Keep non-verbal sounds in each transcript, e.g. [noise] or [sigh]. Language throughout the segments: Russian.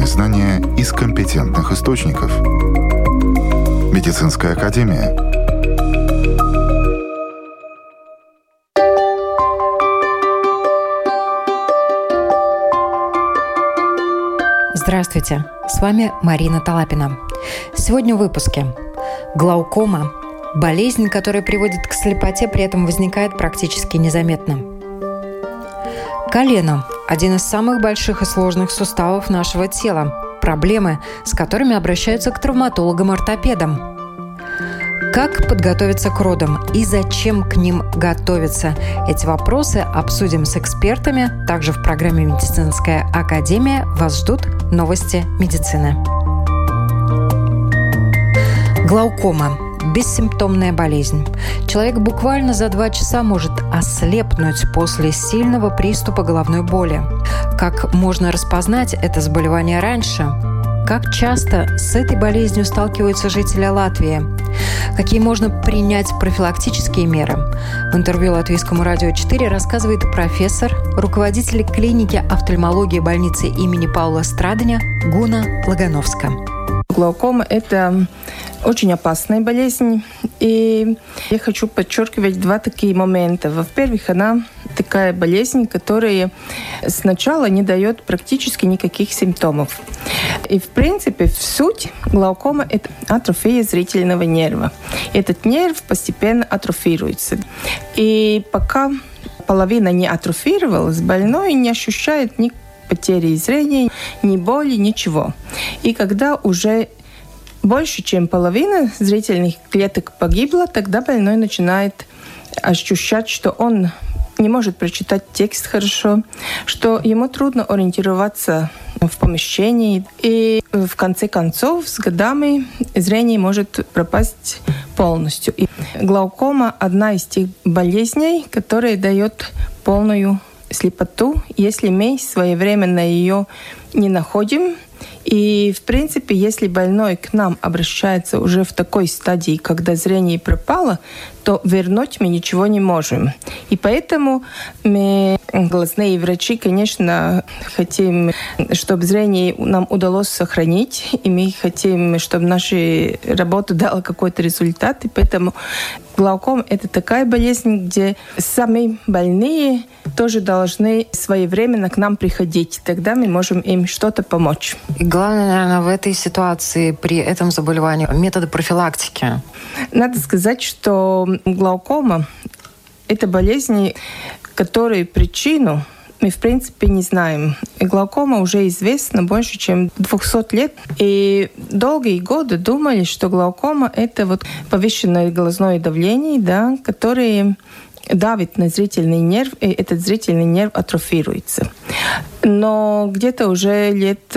Проверенные знания из компетентных источников. Медицинская академия. Здравствуйте, с вами Марина Талапина. Сегодня в выпуске. Глаукома – болезнь, которая приводит к слепоте, при этом возникает практически незаметно. Колено – один из самых больших и сложных суставов нашего тела. Проблемы, с которыми обращаются к травматологам-ортопедам. Как подготовиться к родам и зачем к ним готовиться? Эти вопросы обсудим с экспертами. Также в программе «Медицинская академия» вас ждут новости медицины. Глаукома бессимптомная болезнь. Человек буквально за два часа может ослепнуть после сильного приступа головной боли. Как можно распознать это заболевание раньше? Как часто с этой болезнью сталкиваются жители Латвии? Какие можно принять профилактические меры? В интервью Латвийскому радио 4 рассказывает профессор, руководитель клиники офтальмологии больницы имени Паула Страдания Гуна Лагановска. Глаукома – это очень опасная болезнь. И я хочу подчеркивать два такие момента. Во-первых, она такая болезнь, которая сначала не дает практически никаких симптомов. И, в принципе, в суть глаукома – это атрофия зрительного нерва. Этот нерв постепенно атрофируется. И пока половина не атрофировалась, больной не ощущает ни потери зрения, ни боли, ничего. И когда уже больше, чем половина зрительных клеток погибла, тогда больной начинает ощущать, что он не может прочитать текст хорошо, что ему трудно ориентироваться в помещении. И в конце концов, с годами зрение может пропасть полностью. И глаукома – одна из тех болезней, которая дает полную слепоту, если мы своевременно ее не находим – и, в принципе, если больной к нам обращается уже в такой стадии, когда зрение пропало, то вернуть мы ничего не можем. И поэтому мы, глазные врачи, конечно, хотим, чтобы зрение нам удалось сохранить, и мы хотим, чтобы наша работа дала какой-то результат, и поэтому глауком – это такая болезнь, где сами больные тоже должны своевременно к нам приходить. Тогда мы можем им что-то помочь. И главное, наверное, в этой ситуации, при этом заболевании, методы профилактики. Надо сказать, что глаукома – это болезнь, которой причину мы, в принципе, не знаем. И глаукома уже известна больше, чем 200 лет. И долгие годы думали, что глаукома – это вот повышенное глазное давление, да, которое давит на зрительный нерв, и этот зрительный нерв атрофируется. Но где-то уже лет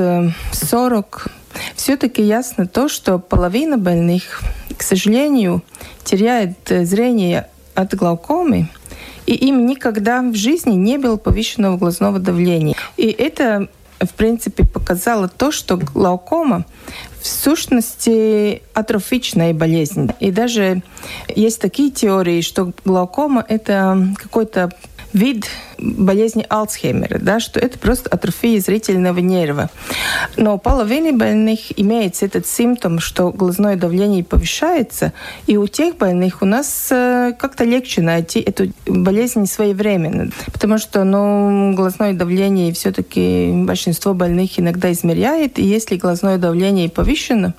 40 э, все-таки ясно то, что половина больных, к сожалению, теряет э, зрение от глаукомы, и им никогда в жизни не было повышенного глазного давления. И это в принципе, показало то, что глаукома в сущности атрофичная болезнь. И даже есть такие теории, что глаукома – это какой-то вид болезни Алцхеймера, да, что это просто атрофия зрительного нерва. Но у половины больных имеется этот симптом, что глазное давление повышается, и у тех больных у нас э, как-то легче найти эту болезнь своевременно, потому что ну, глазное давление все-таки большинство больных иногда измеряет, и если глазное давление повышено,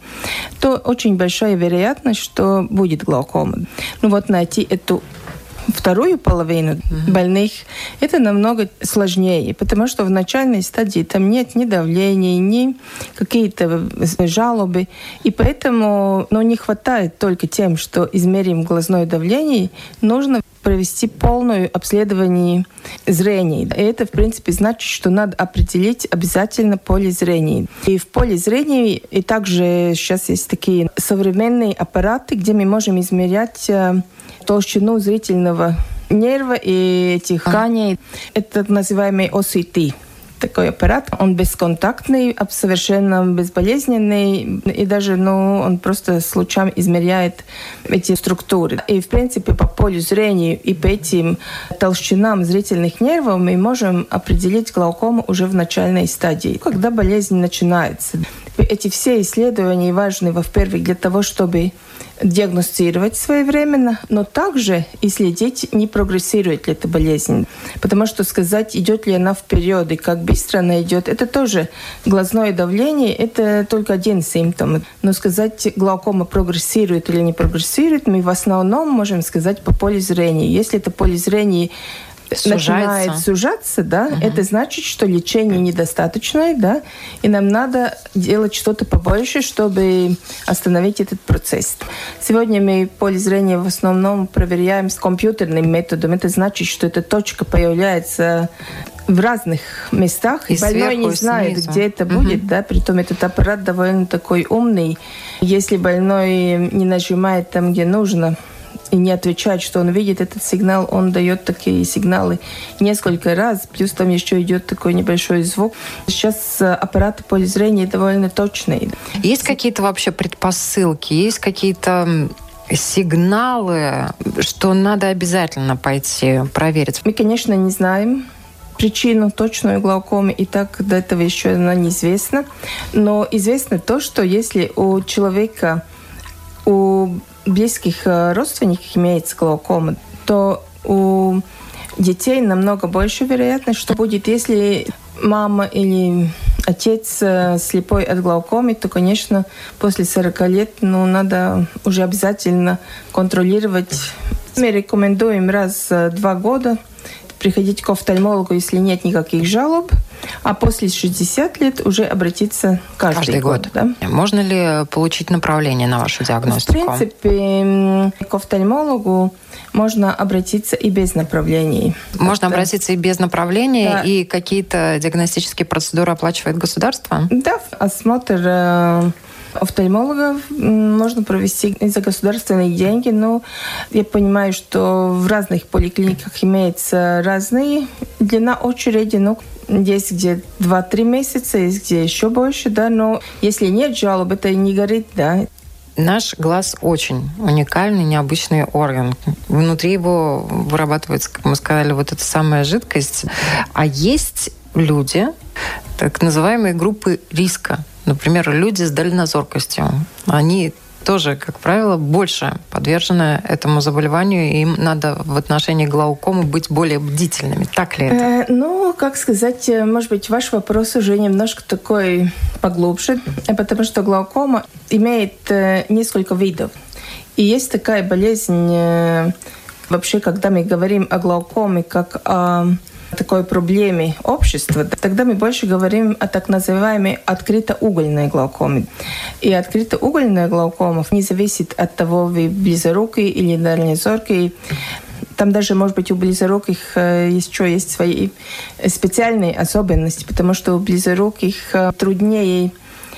то очень большая вероятность, что будет глаукома. Ну вот найти эту вторую половину mm-hmm. больных, это намного сложнее, потому что в начальной стадии там нет ни давления, ни какие-то жалобы, и поэтому ну, не хватает только тем, что измерим глазное давление, нужно провести полное обследование зрения. И это, в принципе, значит, что надо определить обязательно поле зрения. И в поле зрения и также сейчас есть такие современные аппараты, где мы можем измерять э, толщину зрительного нерва и этих тканей. Это называемый OCT такой аппарат. Он бесконтактный, совершенно безболезненный, и даже ну, он просто с лучами измеряет эти структуры. И, в принципе, по полю зрения и по этим толщинам зрительных нервов мы можем определить глаукому уже в начальной стадии, когда болезнь начинается. Эти все исследования важны, во-первых, для того, чтобы диагностировать своевременно, но также и следить, не прогрессирует ли эта болезнь. Потому что сказать, идет ли она вперед и как быстро она идет, это тоже глазное давление, это только один симптом. Но сказать, глаукома прогрессирует или не прогрессирует, мы в основном можем сказать по полю зрения. Если это поле зрения Сужается. начинает сужаться, да, угу. это значит, что лечение недостаточное, да, и нам надо делать что-то побольше, чтобы остановить этот процесс. Сегодня мы поле зрения в основном проверяем с компьютерным методом. Это значит, что эта точка появляется в разных местах, и, больной не знает, снизу. где это будет, угу. да, притом этот аппарат довольно такой умный. Если больной не нажимает там, где нужно, и не отвечает, что он видит этот сигнал, он дает такие сигналы несколько раз, плюс там еще идет такой небольшой звук. Сейчас э, аппараты поля зрения довольно точные. Есть какие-то вообще предпосылки, есть какие-то сигналы, что надо обязательно пойти проверить? Мы, конечно, не знаем причину точную глаукомы, и так до этого еще она неизвестна. Но известно то, что если у человека у близких э, родственников имеется глаукома, то у детей намного больше вероятность, что будет, если мама или отец э, слепой от глаукомы, то, конечно, после 40 лет ну, надо уже обязательно контролировать. Мы рекомендуем раз в два года приходить к офтальмологу, если нет никаких жалоб, а после 60 лет уже обратиться каждый, каждый год. год. Да? Можно ли получить направление на вашу диагностику? В принципе, к офтальмологу можно обратиться и без направлений. Можно Это... обратиться и без направления, да. и какие-то диагностические процедуры оплачивает государство? Да, осмотр э, офтальмологов можно провести за государственные деньги, но я понимаю, что в разных поликлиниках имеется разные длина очереди, но есть где 2-3 месяца, есть где еще больше, да, но если нет жалоб, это не горит, да. Наш глаз очень уникальный, необычный орган. Внутри его вырабатывается, как мы сказали, вот эта самая жидкость. А есть люди, так называемые группы риска. Например, люди с дальнозоркостью. Они тоже, как правило, больше подвержены этому заболеванию, и им надо в отношении глаукомы быть более бдительными. Так ли это? Э, ну, как сказать, э, может быть, ваш вопрос уже немножко такой поглубже, потому что глаукома имеет э, несколько видов. И есть такая болезнь, э, вообще, когда мы говорим о глаукоме как о такой проблеме общества, тогда мы больше говорим о так называемой открытоугольной глаукоме. И открытоугольная глаукома не зависит от того, вы близорукий или дальнезоркий. Там даже, может быть, у близоруких э, еще есть свои специальные особенности, потому что у близоруких э, труднее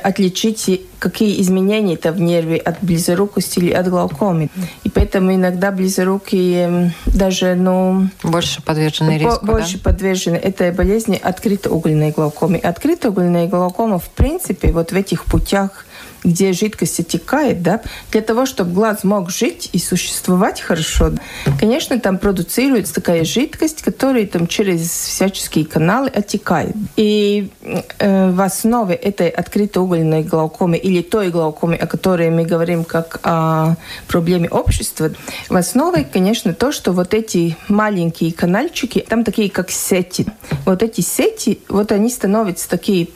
отличить, какие изменения это в нерве от близорукости или от глаукомы. И поэтому иногда близорукие даже, ну... Больше подвержены риску, Больше да? подвержены этой болезни открытоугольной глаукомы. Открытоугольная глаукома, в принципе, вот в этих путях где жидкость отекает, да, для того, чтобы глаз мог жить и существовать хорошо, конечно, там продуцируется такая жидкость, которая там через всяческие каналы отекает. И э, в основе этой открытоугольной глаукомы или той глаукомы, о которой мы говорим как о проблеме общества, в основе, конечно, то, что вот эти маленькие канальчики, там такие как сети. Вот эти сети, вот они становятся такие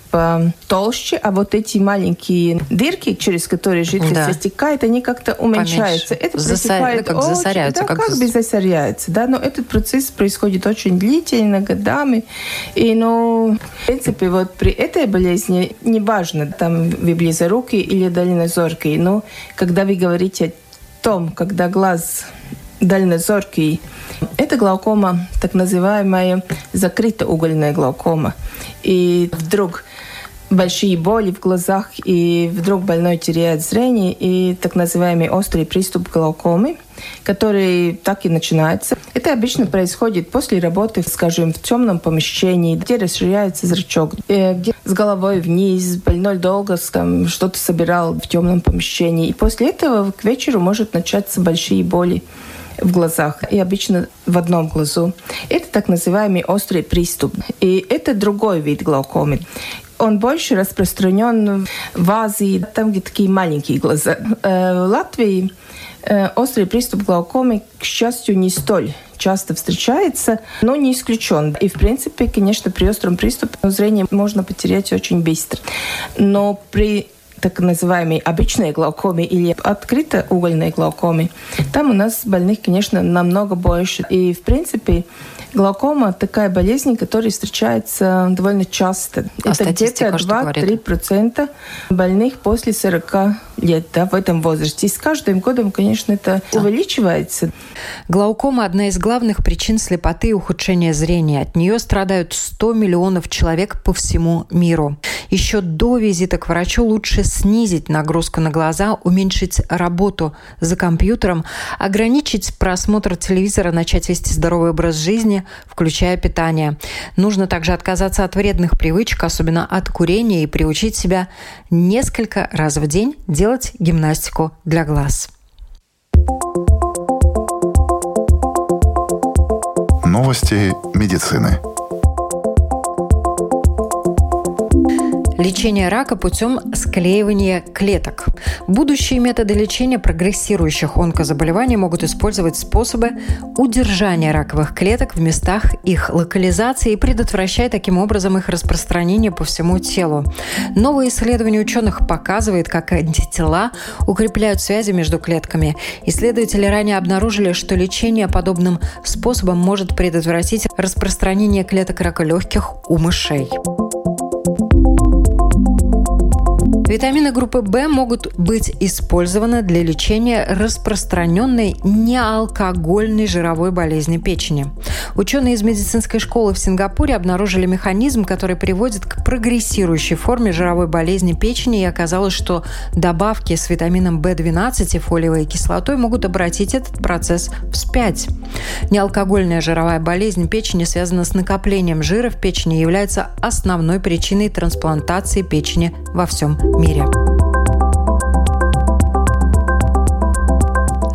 толще, а вот эти маленькие дырки, через которые жидкость да. стекает, они как-то уменьшаются. Поменьше. Это Засор... как очень, засоряются. Да, как, как бы засоряются. Да, но этот процесс происходит очень длительно, годами. И, ну, в принципе, вот при этой болезни, неважно, там вы близорукий или дальнозоркий, но когда вы говорите о том, когда глаз дальнозоркий, это глаукома, так называемая закрытоугольная глаукома. И вдруг большие боли в глазах, и вдруг больной теряет зрение, и так называемый острый приступ глаукомы. который так и начинается. Это обычно происходит после работы, скажем, в темном помещении, где расширяется зрачок, э, где с головой вниз, больной долго что-то собирал в темном помещении. И после этого к вечеру может начаться большие боли в глазах и обычно в одном глазу. Это так называемый острый приступ. И это другой вид глаукомы он больше распространен в Азии, там, где такие маленькие глаза. Э, в Латвии э, острый приступ глаукомы, к счастью, не столь часто встречается, но не исключен. И, в принципе, конечно, при остром приступе зрение можно потерять очень быстро. Но при так называемой обычной глаукоме или открытоугольной глаукоме, там у нас больных, конечно, намного больше. И, в принципе, Глаукома – такая болезнь, которая встречается довольно часто. А Это где-то 2-3% больных после 40 лет да, в этом возрасте. И с каждым годом, конечно, это да. увеличивается. Глаукома – одна из главных причин слепоты и ухудшения зрения. От нее страдают 100 миллионов человек по всему миру. Еще до визита к врачу лучше снизить нагрузку на глаза, уменьшить работу за компьютером, ограничить просмотр телевизора, начать вести здоровый образ жизни, включая питание. Нужно также отказаться от вредных привычек, особенно от курения, и приучить себя несколько раз в день делать гимнастику для глаз. Новости медицины. Лечение рака путем склеивания клеток. Будущие методы лечения прогрессирующих онкозаболеваний могут использовать способы удержания раковых клеток в местах их локализации и предотвращать таким образом их распространение по всему телу. Новое исследование ученых показывает, как антитела укрепляют связи между клетками. Исследователи ранее обнаружили, что лечение подобным способом может предотвратить распространение клеток рака легких у мышей. Витамины группы В могут быть использованы для лечения распространенной неалкогольной жировой болезни печени. Ученые из медицинской школы в Сингапуре обнаружили механизм, который приводит к прогрессирующей форме жировой болезни печени, и оказалось, что добавки с витамином В12 и фолиевой кислотой могут обратить этот процесс вспять. Неалкогольная жировая болезнь печени связана с накоплением жира в печени и является основной причиной трансплантации печени во всем мире мире.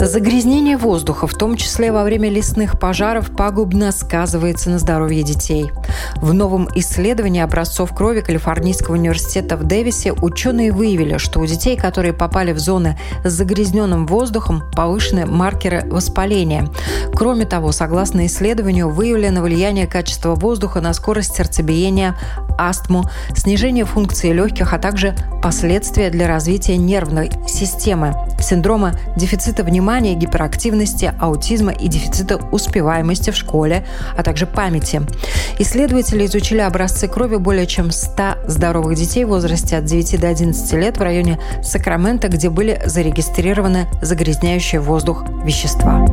Загрязнение воздуха, в том числе во время лесных пожаров, пагубно сказывается на здоровье детей. В новом исследовании образцов крови Калифорнийского университета в Дэвисе ученые выявили, что у детей, которые попали в зоны с загрязненным воздухом, повышены маркеры воспаления. Кроме того, согласно исследованию, выявлено влияние качества воздуха на скорость сердцебиения, астму, снижение функции легких, а также последствия для развития нервной системы, синдрома дефицита внимания внимания, гиперактивности, аутизма и дефицита успеваемости в школе, а также памяти. Исследователи изучили образцы крови более чем 100 здоровых детей в возрасте от 9 до 11 лет в районе Сакрамента, где были зарегистрированы загрязняющие воздух вещества.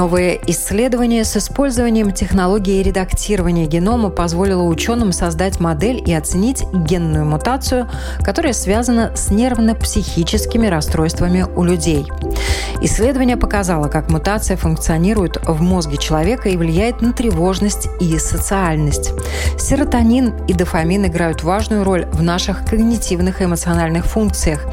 Новое исследование с использованием технологии редактирования генома позволило ученым создать модель и оценить генную мутацию, которая связана с нервно-психическими расстройствами у людей. Исследование показало, как мутация функционирует в мозге человека и влияет на тревожность и социальность. Серотонин и дофамин играют важную роль в наших когнитивных и эмоциональных функциях.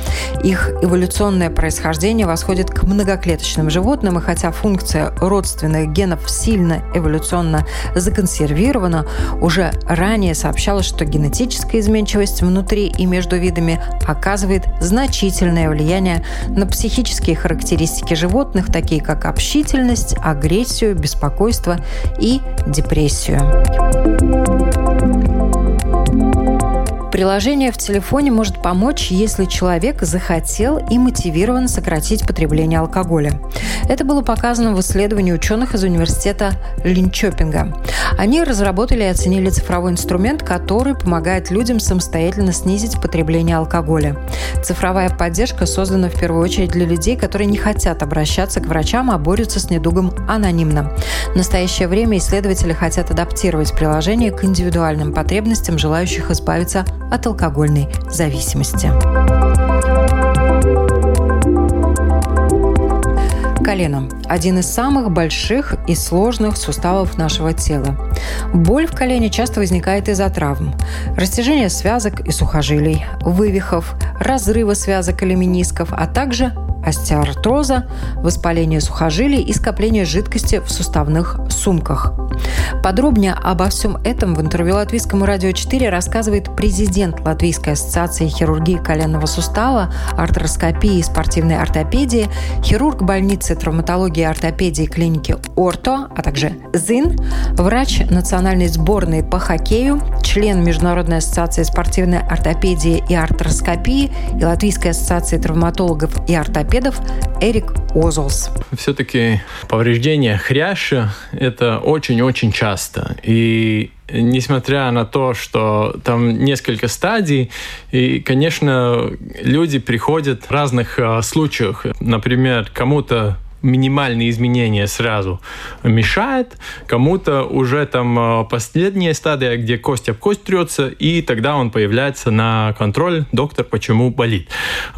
Их эволюционное происхождение восходит к многоклеточным животным, и хотя функция родственных генов сильно эволюционно законсервирована, уже ранее сообщалось, что генетическая изменчивость внутри и между видами оказывает значительное влияние на психические характеристики животных, такие как общительность, агрессию, беспокойство и депрессию. Приложение в телефоне может помочь, если человек захотел и мотивирован сократить потребление алкоголя. Это было показано в исследовании ученых из университета Линчопинга. Они разработали и оценили цифровой инструмент, который помогает людям самостоятельно снизить потребление алкоголя. Цифровая поддержка создана в первую очередь для людей, которые не хотят обращаться к врачам, а борются с недугом анонимно. В настоящее время исследователи хотят адаптировать приложение к индивидуальным потребностям желающих избавиться от алкогольной зависимости. Колено – один из самых больших и сложных суставов нашего тела. Боль в колене часто возникает из-за травм, растяжения связок и сухожилий, вывихов, разрыва связок или менисков, а также остеоартроза, воспаление сухожилий и скопление жидкости в суставных сумках. Подробнее обо всем этом в интервью Латвийскому радио 4 рассказывает президент Латвийской ассоциации хирургии коленного сустава, артроскопии и спортивной ортопедии, хирург больницы травматологии и ортопедии клиники Орто, а также ЗИН, врач национальной сборной по хоккею, член Международной ассоциации спортивной ортопедии и артроскопии и Латвийской ассоциации травматологов и ортопедов Эрик Озолс. Все-таки повреждение хряща – это очень-очень часто. И несмотря на то, что там несколько стадий, и, конечно, люди приходят в разных э, случаях. Например, кому-то минимальные изменения сразу мешает, кому-то уже там э, последняя стадия, где кость об кость трется, и тогда он появляется на контроль, доктор, почему болит.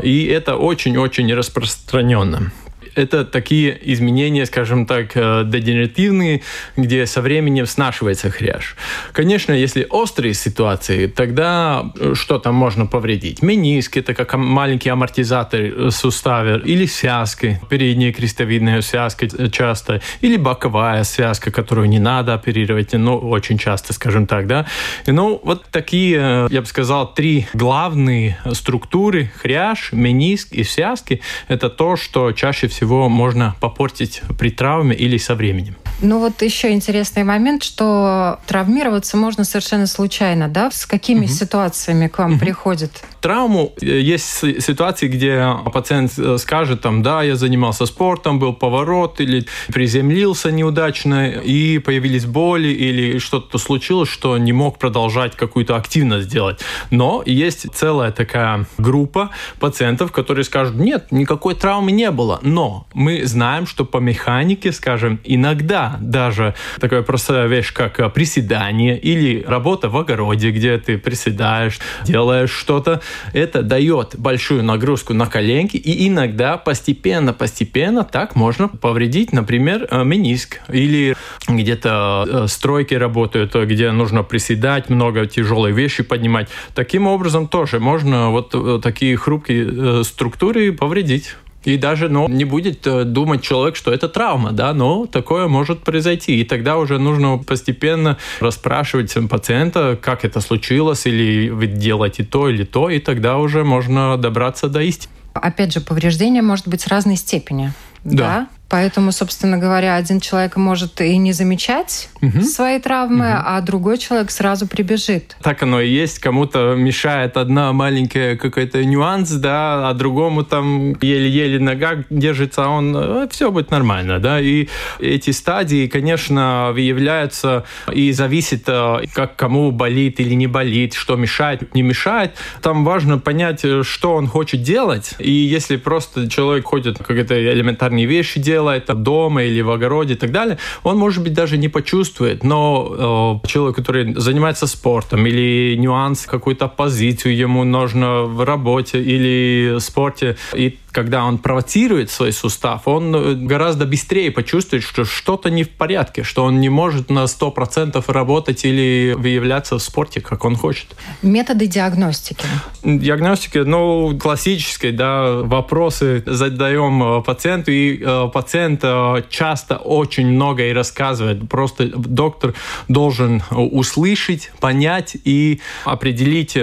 И это очень-очень распространенно это такие изменения, скажем так, э, дегенеративные, где со временем снашивается хрящ. Конечно, если острые ситуации, тогда э, что там можно повредить? Мениск – это как маленький амортизатор э, сустава, или связки, передняя крестовидная связка часто, или боковая связка, которую не надо оперировать, но очень часто, скажем так, да. Ну, вот такие, я бы сказал, три главные структуры – хрящ, мениск и связки – это то, что чаще всего всего можно попортить при травме или со временем. Ну вот еще интересный момент, что травмироваться можно совершенно случайно, да? С какими угу. ситуациями к вам угу. приходят? Травму э, есть ситуации, где пациент э, скажет там, да, я занимался спортом, был поворот или приземлился неудачно и появились боли или что-то случилось, что не мог продолжать какую-то активность делать. Но есть целая такая группа пациентов, которые скажут, нет, никакой травмы не было, но мы знаем, что по механике, скажем, иногда даже такая простая вещь, как э, приседание или работа в огороде, где ты приседаешь, делаешь что-то, это дает большую нагрузку на коленки, и иногда постепенно-постепенно так можно повредить, например, э, мениск или где-то э, стройки работают, где нужно приседать, много тяжелой вещи поднимать. Таким образом тоже можно вот такие хрупкие структуры повредить. И даже ну, не будет э, думать человек, что это травма, да, но такое может произойти. И тогда уже нужно постепенно расспрашивать пациента, как это случилось, или вы делаете то или то, и тогда уже можно добраться до истины. Опять же, повреждение может быть разной степени. Да. да? Поэтому, собственно говоря, один человек может и не замечать угу. свои травмы, угу. а другой человек сразу прибежит. Так оно и есть. Кому-то мешает одна маленькая какой-то нюанс, да, а другому там еле-еле нога держится, а он э, все будет нормально, да. И эти стадии, конечно, выявляются и зависит, э, как кому болит или не болит, что мешает, не мешает. Там важно понять, э, что он хочет делать. И если просто человек ходит какие-то элементарные вещи делать, делает дома или в огороде и так далее, он, может быть, даже не почувствует. Но э, человек, который занимается спортом или нюанс, какую-то позицию ему нужно в работе или в спорте, и когда он провоцирует свой сустав, он э, гораздо быстрее почувствует, что что-то не в порядке, что он не может на 100% работать или выявляться в спорте, как он хочет. Методы диагностики? Диагностика, ну, классические, да, вопросы задаем э, пациенту, и э, пациент часто очень много и рассказывает. Просто доктор должен услышать, понять и определить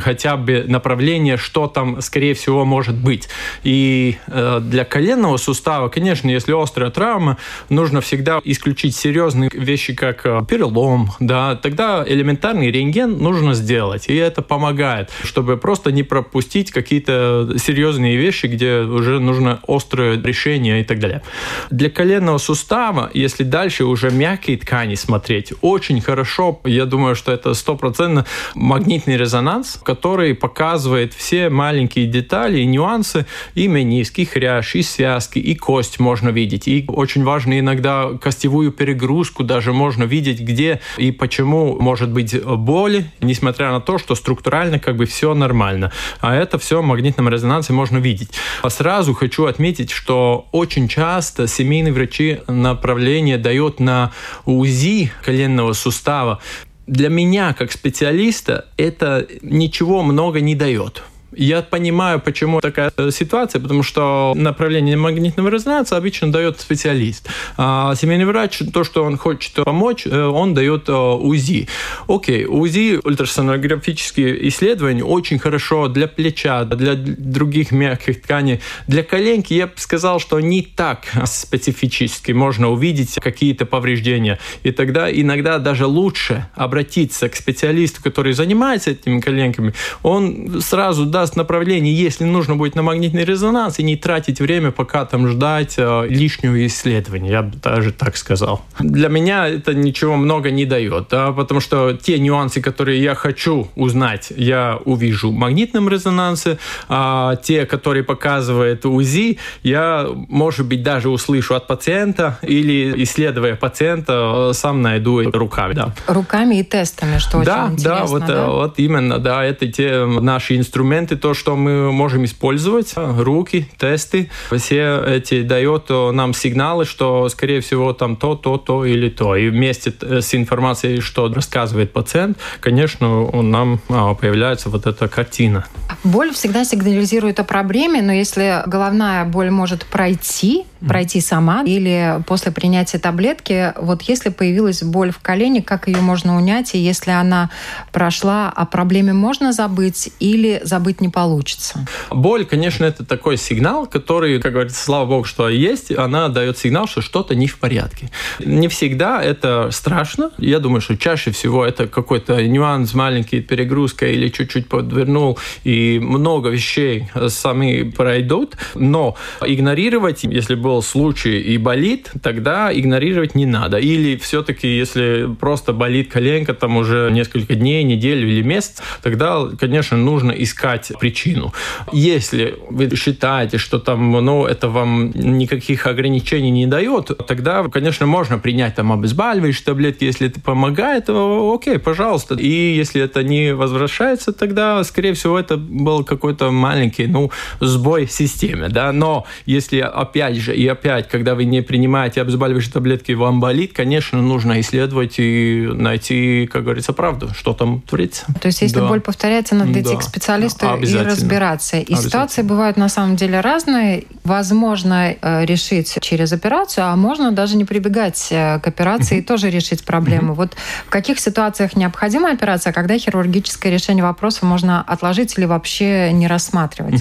хотя бы направление, что там, скорее всего, может быть. И э, для коленного сустава, конечно, если острая травма, нужно всегда исключить серьезные вещи, как э, перелом, да, тогда элементарный рентген нужно сделать, и это помогает, чтобы просто не пропустить какие-то серьезные вещи, где уже нужно острое решение и так далее. Для коленного сустава, если дальше уже мягкие ткани смотреть, очень хорошо, я думаю, что это стопроцентно магнитный резонанс, который показывает все маленькие детали и нюансы, и мениск, и хрящ, и связки, и кость можно видеть. И очень важно иногда костевую перегрузку даже можно видеть, где и почему может быть боли, несмотря на то, что структурально как бы все нормально. А это все в магнитном резонансе можно видеть. А сразу хочу отметить, что очень часто часто семейные врачи направление дают на УЗИ коленного сустава. Для меня, как специалиста, это ничего много не дает. Я понимаю, почему такая э, ситуация, потому что направление магнитного резонанса обычно дает специалист. А семейный врач, то, что он хочет помочь, э, он дает э, УЗИ. Окей, УЗИ, ультрасонографические исследования, очень хорошо для плеча, для других мягких тканей. Для коленки я бы сказал, что не так специфически можно увидеть какие-то повреждения. И тогда иногда даже лучше обратиться к специалисту, который занимается этими коленками. Он сразу даст даст направление, если нужно будет на магнитный резонанс, и не тратить время, пока там ждать э, лишнего исследования, я бы даже так сказал. Для меня это ничего много не дает, да, потому что те нюансы, которые я хочу узнать, я увижу в магнитном резонансе, а те, которые показывает УЗИ, я, может быть, даже услышу от пациента или, исследуя пациента, сам найду руками. Да. Руками и тестами, что да, очень интересно. Да, вот, да, вот именно, да, это те наши инструменты, то, что мы можем использовать, руки, тесты, все эти дают нам сигналы, что, скорее всего, там то, то, то или то. И вместе с информацией, что рассказывает пациент, конечно, у нам а, появляется вот эта картина. Боль всегда сигнализирует о проблеме, но если головная боль может пройти, пройти сама или после принятия таблетки, вот если появилась боль в колене, как ее можно унять, и если она прошла, о проблеме можно забыть или забыть не получится? Боль, конечно, это такой сигнал, который, как говорится, слава богу, что есть, она дает сигнал, что что-то не в порядке. Не всегда это страшно. Я думаю, что чаще всего это какой-то нюанс, маленький перегрузка или чуть-чуть подвернул, и много вещей сами пройдут. Но игнорировать, если был случай и болит, тогда игнорировать не надо. Или все-таки, если просто болит коленка там уже несколько дней, неделю или месяц, тогда, конечно, нужно искать причину. Если вы считаете, что там, ну, это вам никаких ограничений не дает, тогда, конечно, можно принять там обезболивающие таблетки, если это помогает, окей, пожалуйста. И если это не возвращается, тогда, скорее всего, это был какой-то маленький, ну, сбой в системе, да. Но если, опять же, и опять, когда вы не принимаете обезболивающие таблетки, вам болит, конечно, нужно исследовать и найти, как говорится, правду, что там творится. То есть, если да. боль повторяется, надо да. идти к специалисту и разбираться. И ситуации бывают на самом деле разные. Возможно э, решить через операцию, а можно даже не прибегать э, к операции и тоже решить проблему. Вот в каких ситуациях необходима операция, когда хирургическое решение вопроса можно отложить или вообще не рассматривать?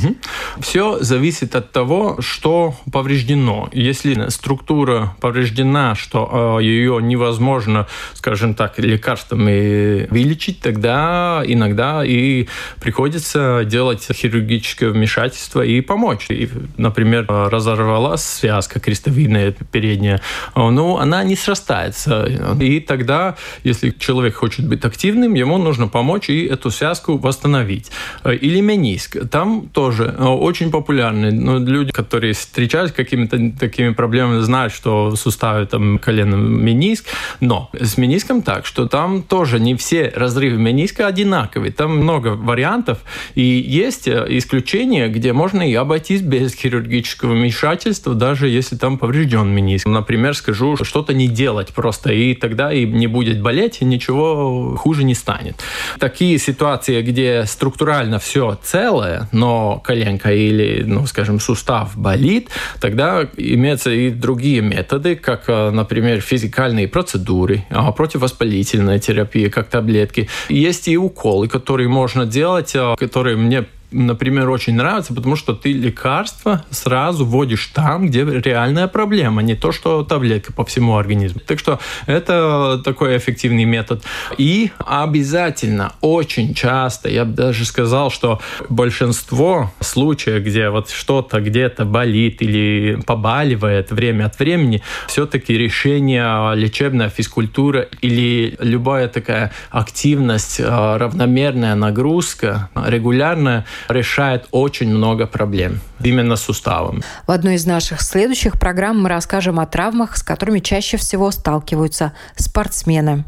Все зависит от того, что повреждено. Если структура повреждена, что э, ее невозможно, скажем так, лекарствами вылечить, тогда иногда и приходится делать хирургическое вмешательство и помочь. И, например, разорвалась связка крестовидная передняя, ну, она не срастается. И тогда, если человек хочет быть активным, ему нужно помочь и эту связку восстановить. Или мениск. Там тоже очень популярны. Ну, люди, которые встречались с какими-то такими проблемами, знают, что в суставе там колено мениск. Но с мениском так, что там тоже не все разрывы мениска одинаковые. Там много вариантов. И есть э, исключения, где можно и обойтись без хирургического вмешательства, даже если там поврежден мениск. Например, скажу, что-то не делать просто, и тогда и не будет болеть, и ничего хуже не станет. Такие ситуации, где структурально все целое, но коленка или, ну, скажем, сустав болит, тогда имеются и другие методы, как, э, например, физикальные процедуры, а, противовоспалительная терапия, как таблетки. Есть и уколы, которые можно делать, э, которые мне например, очень нравится, потому что ты лекарство сразу вводишь там, где реальная проблема, не то, что таблетка по всему организму. Так что это такой эффективный метод. И обязательно, очень часто, я бы даже сказал, что большинство случаев, где вот что-то где-то болит или побаливает время от времени, все-таки решение лечебная физкультура или любая такая активность, а, равномерная нагрузка, регулярная, решает очень много проблем именно суставом. В одной из наших следующих программ мы расскажем о травмах, с которыми чаще всего сталкиваются спортсмены.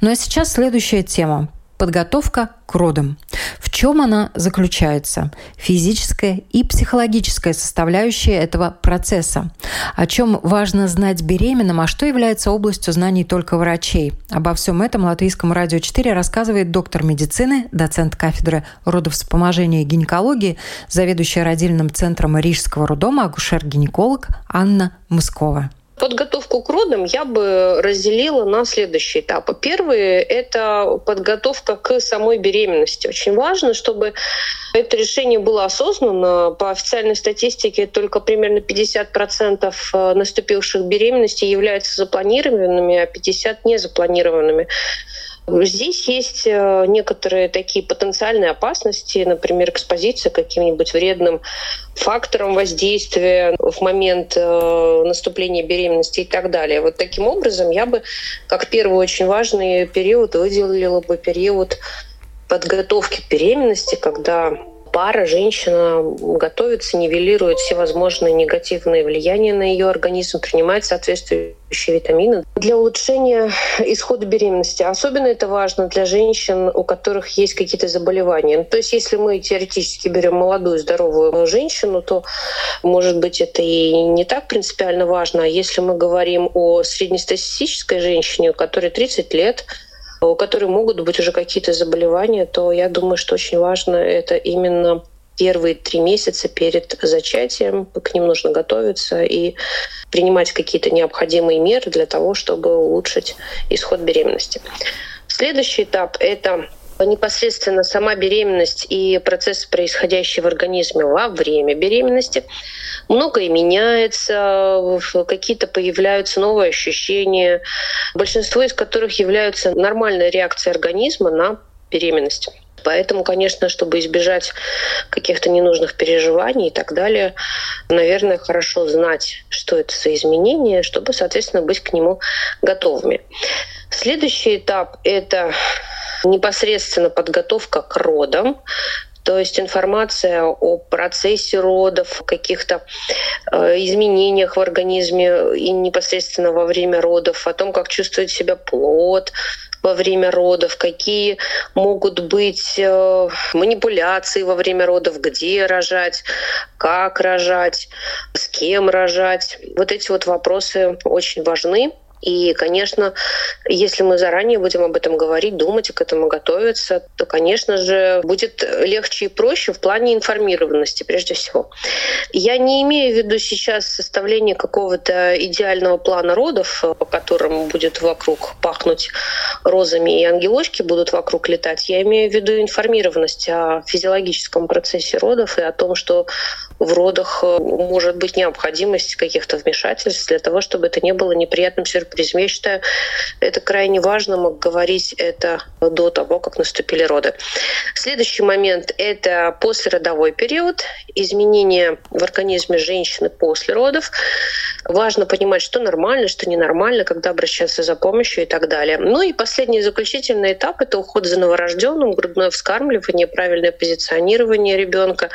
Ну а сейчас следующая тема. Подготовка к родам. В чем она заключается? Физическая и психологическая составляющая этого процесса. О чем важно знать беременным, а что является областью знаний только врачей. Обо всем этом Латвийскому радио 4 рассказывает доктор медицины, доцент кафедры родовспоможения и гинекологии, заведующая родильным центром Рижского роддома, акушер-гинеколог Анна Мыскова. Подготовку к родам я бы разделила на следующие этапы. Первый – это подготовка к самой беременности. Очень важно, чтобы это решение было осознанно. По официальной статистике только примерно 50% э, наступивших беременностей являются запланированными, а 50% незапланированными. Здесь есть э, некоторые такие потенциальные опасности, например, экспозиция каким-нибудь вредным фактором воздействия в момент э, наступления беременности и так далее. Вот таким образом я бы как первый очень важный период выделила бы период подготовки к беременности, когда пара, женщина готовится, нивелирует всевозможные негативные влияния на ее организм, принимает соответствующие витамины для улучшения исхода беременности. Особенно это важно для женщин, у которых есть какие-то заболевания. То есть если мы теоретически берем молодую здоровую женщину, то, может быть, это и не так принципиально важно. А если мы говорим о среднестатистической женщине, у которой 30 лет, у которой могут быть уже какие-то заболевания, то я думаю, что очень важно это именно первые три месяца перед зачатием. К ним нужно готовиться и принимать какие-то необходимые меры для того, чтобы улучшить исход беременности. Следующий этап – это непосредственно сама беременность и процесс, происходящий в организме во время беременности. Многое меняется, какие-то появляются новые ощущения, большинство из которых являются нормальной реакцией организма на беременность. Поэтому, конечно, чтобы избежать каких-то ненужных переживаний и так далее, наверное, хорошо знать, что это за изменения, чтобы, соответственно, быть к нему готовыми. Следующий этап — это непосредственно подготовка к родам. То есть информация о процессе родов, каких-то э, изменениях в организме и непосредственно во время родов, о том, как чувствует себя плод, во время родов, какие могут быть э, манипуляции во время родов, где рожать, как рожать, с кем рожать. Вот эти вот вопросы очень важны. И, конечно, если мы заранее будем об этом говорить, думать и к этому готовиться, то, конечно же, будет легче и проще в плане информированности, прежде всего. Я не имею в виду сейчас составление какого-то идеального плана родов, по которому будет вокруг пахнуть розами и ангелочки будут вокруг летать. Я имею в виду информированность о физиологическом процессе родов и о том, что в родах может быть необходимость каких-то вмешательств для того, чтобы это не было неприятным сюрпризом. Я считаю, это крайне важно говорить это до того, как наступили роды. Следующий момент – это послеродовой период, изменения в организме женщины после родов. Важно понимать, что нормально, что ненормально, когда обращаться за помощью и так далее. Ну и последний заключительный этап – это уход за новорожденным, грудное вскармливание, правильное позиционирование ребенка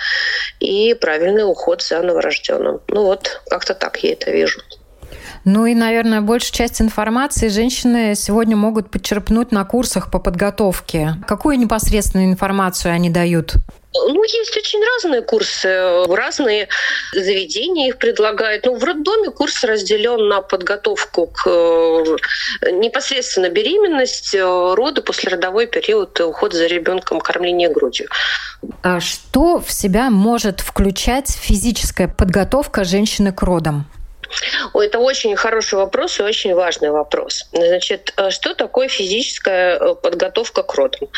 и правильный уход за новорожденным. Ну вот, как-то так я это вижу. Ну и, наверное, большая часть информации женщины сегодня могут подчерпнуть на курсах по подготовке. Какую непосредственную информацию они дают? Ну, есть очень разные курсы, разные заведения их предлагают. Ну, в роддоме курс разделен на подготовку к э, непосредственно беременность, э, роды, послеродовой период, уход за ребенком, кормление грудью. А что в себя может включать физическая подготовка женщины к родам? Это очень хороший вопрос и очень важный вопрос. Значит, э, что такое физическая э, подготовка к родам?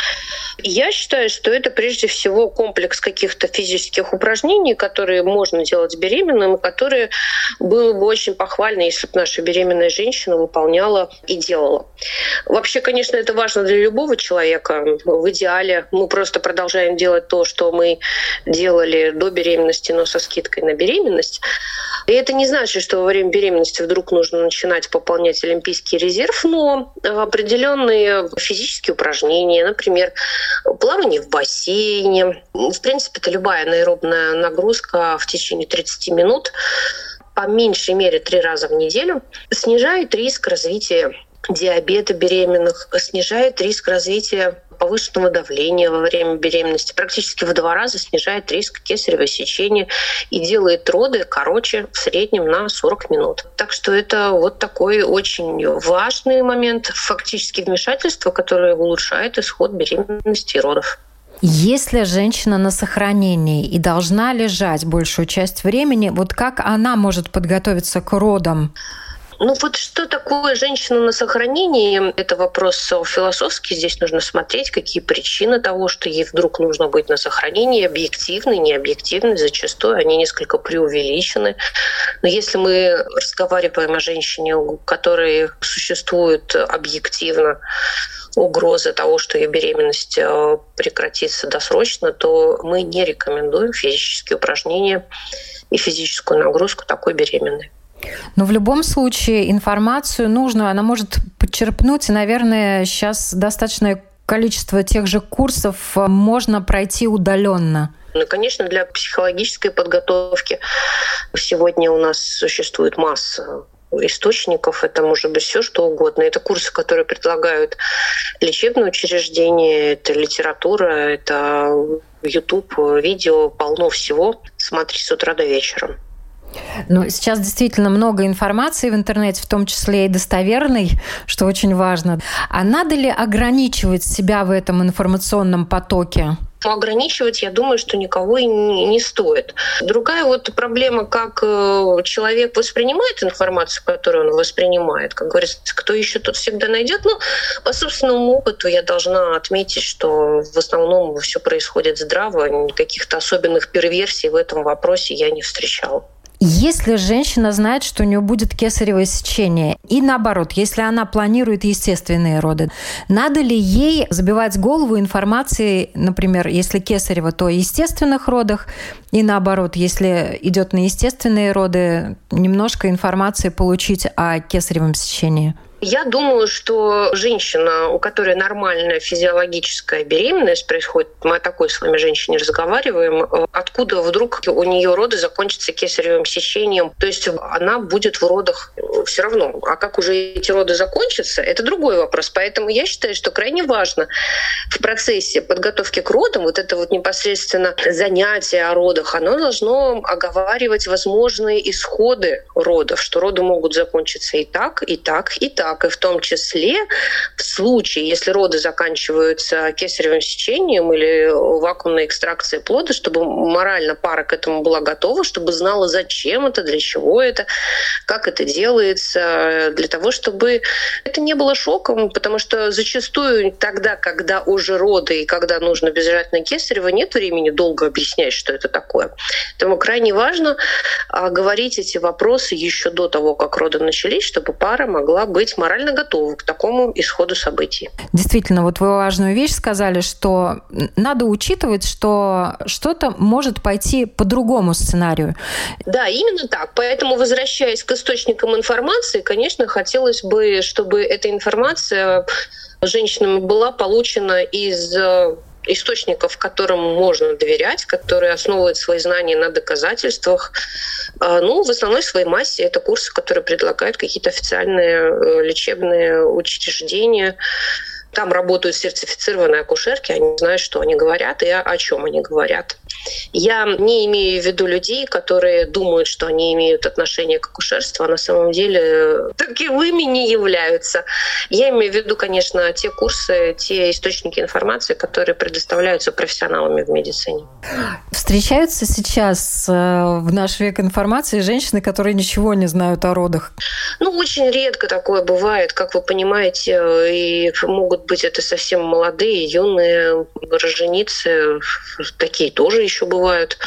Я считаю, что это прежде всего комплекс каких-то физических упражнений, которые можно делать беременным, которые было бы очень похвально, если бы наша беременная женщина выполняла и делала. Вообще, конечно, это важно для любого человека. В идеале мы просто продолжаем делать то, что мы делали до беременности, но со скидкой на беременность. И это не значит, что во время беременности вдруг нужно начинать пополнять олимпийский резерв, но определенные физические упражнения, например, плавание в бассейне. В принципе, это любая аэробная нагрузка в течение 30 минут по меньшей мере три раза в неделю снижает риск развития диабета беременных, снижает риск развития повышенного давления во время беременности, практически в два раза снижает риск кесарево сечения и делает роды короче в среднем на 40 минут. Так что это вот такой очень важный момент фактически вмешательства, которое улучшает исход беременности и родов. Если женщина на сохранении и должна лежать большую часть времени, вот как она может подготовиться к родам? Ну вот что такое женщина на сохранении? Это вопрос философский. Здесь нужно смотреть, какие причины того, что ей вдруг нужно быть на сохранении, объективны, не объективны. Зачастую они несколько преувеличены. Но если мы разговариваем о женщине, у которой существует объективно угрозы того, что ее беременность э, прекратится досрочно, то мы не рекомендуем физические упражнения и физическую нагрузку такой беременной. Но в любом случае информацию нужную она может подчерпнуть. И, наверное, сейчас достаточное количество тех же курсов э, можно пройти удаленно. Ну, конечно, для психологической подготовки сегодня у нас существует масса источников, это может быть все что угодно. Это курсы, которые предлагают лечебные учреждения, это литература, это YouTube, видео, полно всего. Смотри с утра до вечера. Ну, сейчас действительно много информации в интернете, в том числе и достоверной, что очень важно. А надо ли ограничивать себя в этом информационном потоке? Но ограничивать, я думаю, что никого и не, стоит. Другая вот проблема, как э, человек воспринимает информацию, которую он воспринимает. Как говорится, кто еще тут всегда найдет. Ну, по собственному опыту я должна отметить, что в основном все происходит здраво. Каких-то особенных перверсий в этом вопросе я не встречала. Если женщина знает, что у нее будет кесарево сечение, и наоборот, если она планирует естественные роды, надо ли ей забивать голову информацией, например, если кесарево, то о естественных родах, и наоборот, если идет на естественные роды, немножко информации получить о кесаревом сечении? Я думаю, что женщина, у которой нормальная физиологическая беременность происходит, мы о такой с вами женщине разговариваем, э, откуда вдруг у нее роды закончатся кесаревым сечением, то есть она будет в родах все равно. А как уже эти роды закончатся, это другой вопрос. Поэтому я считаю, что крайне важно в процессе подготовки к родам вот это вот непосредственно занятие о родах, оно должно оговаривать возможные исходы родов, что роды могут закончиться и так, и так, и так так и в том числе в случае, если роды заканчиваются кесаревым сечением или вакуумной экстракцией плода, чтобы морально пара к этому была готова, чтобы знала, зачем это, для чего это, как это делается, для того, чтобы это не было шоком, потому что зачастую тогда, когда уже роды и когда нужно бежать на кесарево, нет времени долго объяснять, что это такое. Поэтому крайне важно а, говорить эти вопросы еще до того, как роды начались, чтобы пара могла быть морально готовы к такому исходу событий. Действительно, вот вы важную вещь сказали, что надо учитывать, что что-то может пойти по другому сценарию. Да, именно так. Поэтому, возвращаясь к источникам информации, конечно, хотелось бы, чтобы эта информация женщинам была получена из э, источников, которым можно доверять, которые основывают свои знания на доказательствах. А, ну, в основной своей массе это курсы, которые предлагают какие-то официальные э, лечебные учреждения. Там работают сертифицированные акушерки, они знают, что они говорят и о чем они говорят. Я не имею в виду людей, которые думают, что они имеют отношение к акушерству, а на самом деле таковыми не являются. Я имею в виду, конечно, те курсы, те источники информации, которые предоставляются профессионалами в медицине. Встречаются сейчас э, в наш век информации женщины, которые ничего не знают о родах? Ну, очень редко такое бывает, как вы понимаете, и могут быть это совсем молодые, юные роженицы, такие тоже еще еще бывают,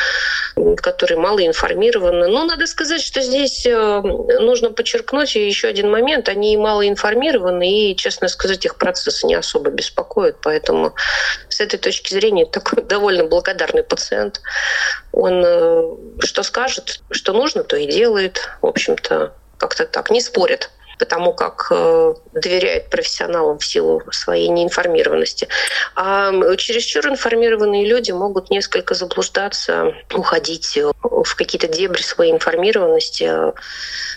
которые мало информированы. Но надо сказать, что здесь э, нужно подчеркнуть еще один момент. Они мало информированы, и, честно сказать, их процессы не особо беспокоят. Поэтому с этой точки зрения [laughs] такой довольно благодарный пациент. Он э, что скажет, что нужно, то и делает. В общем-то, как-то так, не спорит потому как э, доверяют профессионалам в силу своей неинформированности. А чересчур информированные люди могут несколько заблуждаться, уходить в какие-то дебри своей информированности.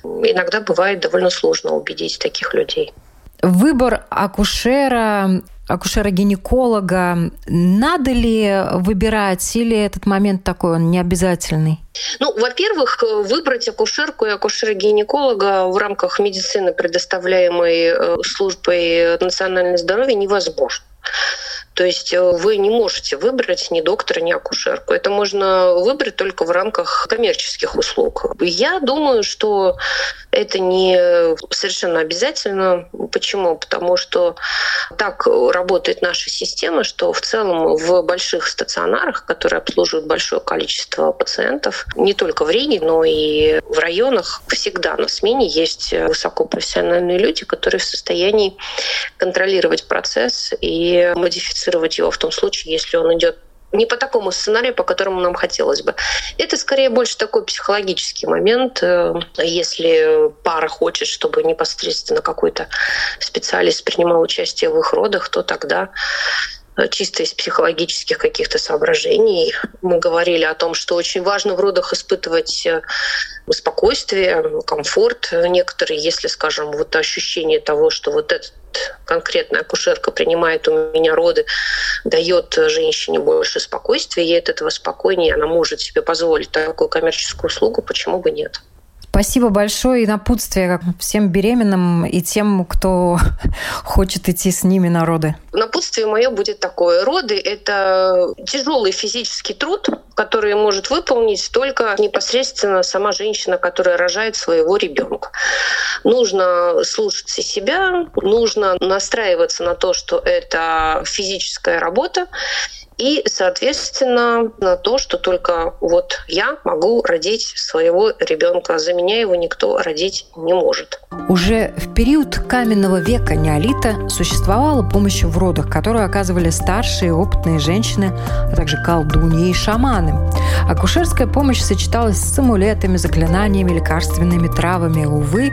Иногда бывает довольно сложно убедить таких людей. Выбор акушера акушера-гинеколога. Надо ли выбирать или этот момент такой, он не обязательный? Ну, во-первых, выбрать акушерку и акушера-гинеколога в рамках медицины, предоставляемой э, службой национального здоровья, невозможно. То есть э, вы не можете выбрать ни доктора, ни акушерку. Это можно выбрать только в рамках коммерческих услуг. Я думаю, что это не совершенно обязательно. Почему? Потому что так работает наша система, что в целом в больших стационарах, которые обслуживают большое количество пациентов, не только в Риге, но и в районах, всегда на смене есть высокопрофессиональные люди, которые в состоянии контролировать процесс и модифицировать его в том случае, если он идет не по такому сценарию, по которому нам хотелось бы. Это скорее больше такой психологический момент. Э, если пара хочет, чтобы непосредственно какой-то специалист принимал участие в их родах, то тогда э, чисто из психологических каких-то соображений. Мы говорили о том, что очень важно в родах испытывать э, спокойствие, комфорт некоторые, если, скажем, вот ощущение того, что вот этот конкретная акушерка принимает у меня роды, дает женщине больше спокойствия, ей от этого спокойнее, она может себе позволить такую коммерческую услугу, почему бы нет. Спасибо большое и напутствие всем беременным и тем, кто [laughs] хочет идти с ними на роды. Напутствие мое будет такое. Роды — это тяжелый физический труд, который может выполнить только непосредственно сама женщина, которая рожает своего ребенка. Нужно слушаться себя, нужно настраиваться на то, что это физическая работа, и, соответственно, на то, что только вот я могу родить своего ребенка, за меня его никто родить не может. Уже в период каменного века неолита существовала помощь в родах, которую оказывали старшие опытные женщины, а также колдуньи и шаманы. Акушерская помощь сочеталась с амулетами, заклинаниями, лекарственными травами. Увы,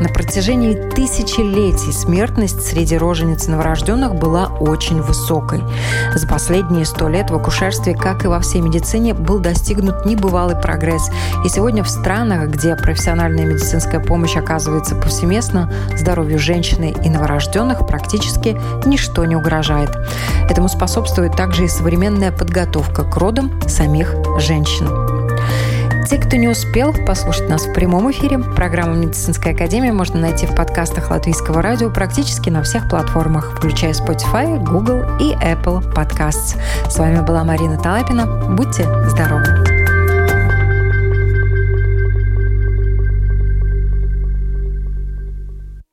на протяжении тысячелетий смертность среди рожениц новорожденных была очень высокой. За последние сто лет в акушерстве, как и во всей медицине, был достигнут небывалый прогресс. И сегодня в странах, где профессиональная медицинская помощь оказывается повсеместно, здоровью женщины и новорожденных практически ничто не угрожает. Этому способствует также и современная подготовка к родам самих женщин. Те, кто не успел послушать нас в прямом эфире, программу «Медицинская академия» можно найти в подкастах Латвийского радио практически на всех платформах, включая Spotify, Google и Apple Podcasts. С вами была Марина Талапина. Будьте здоровы!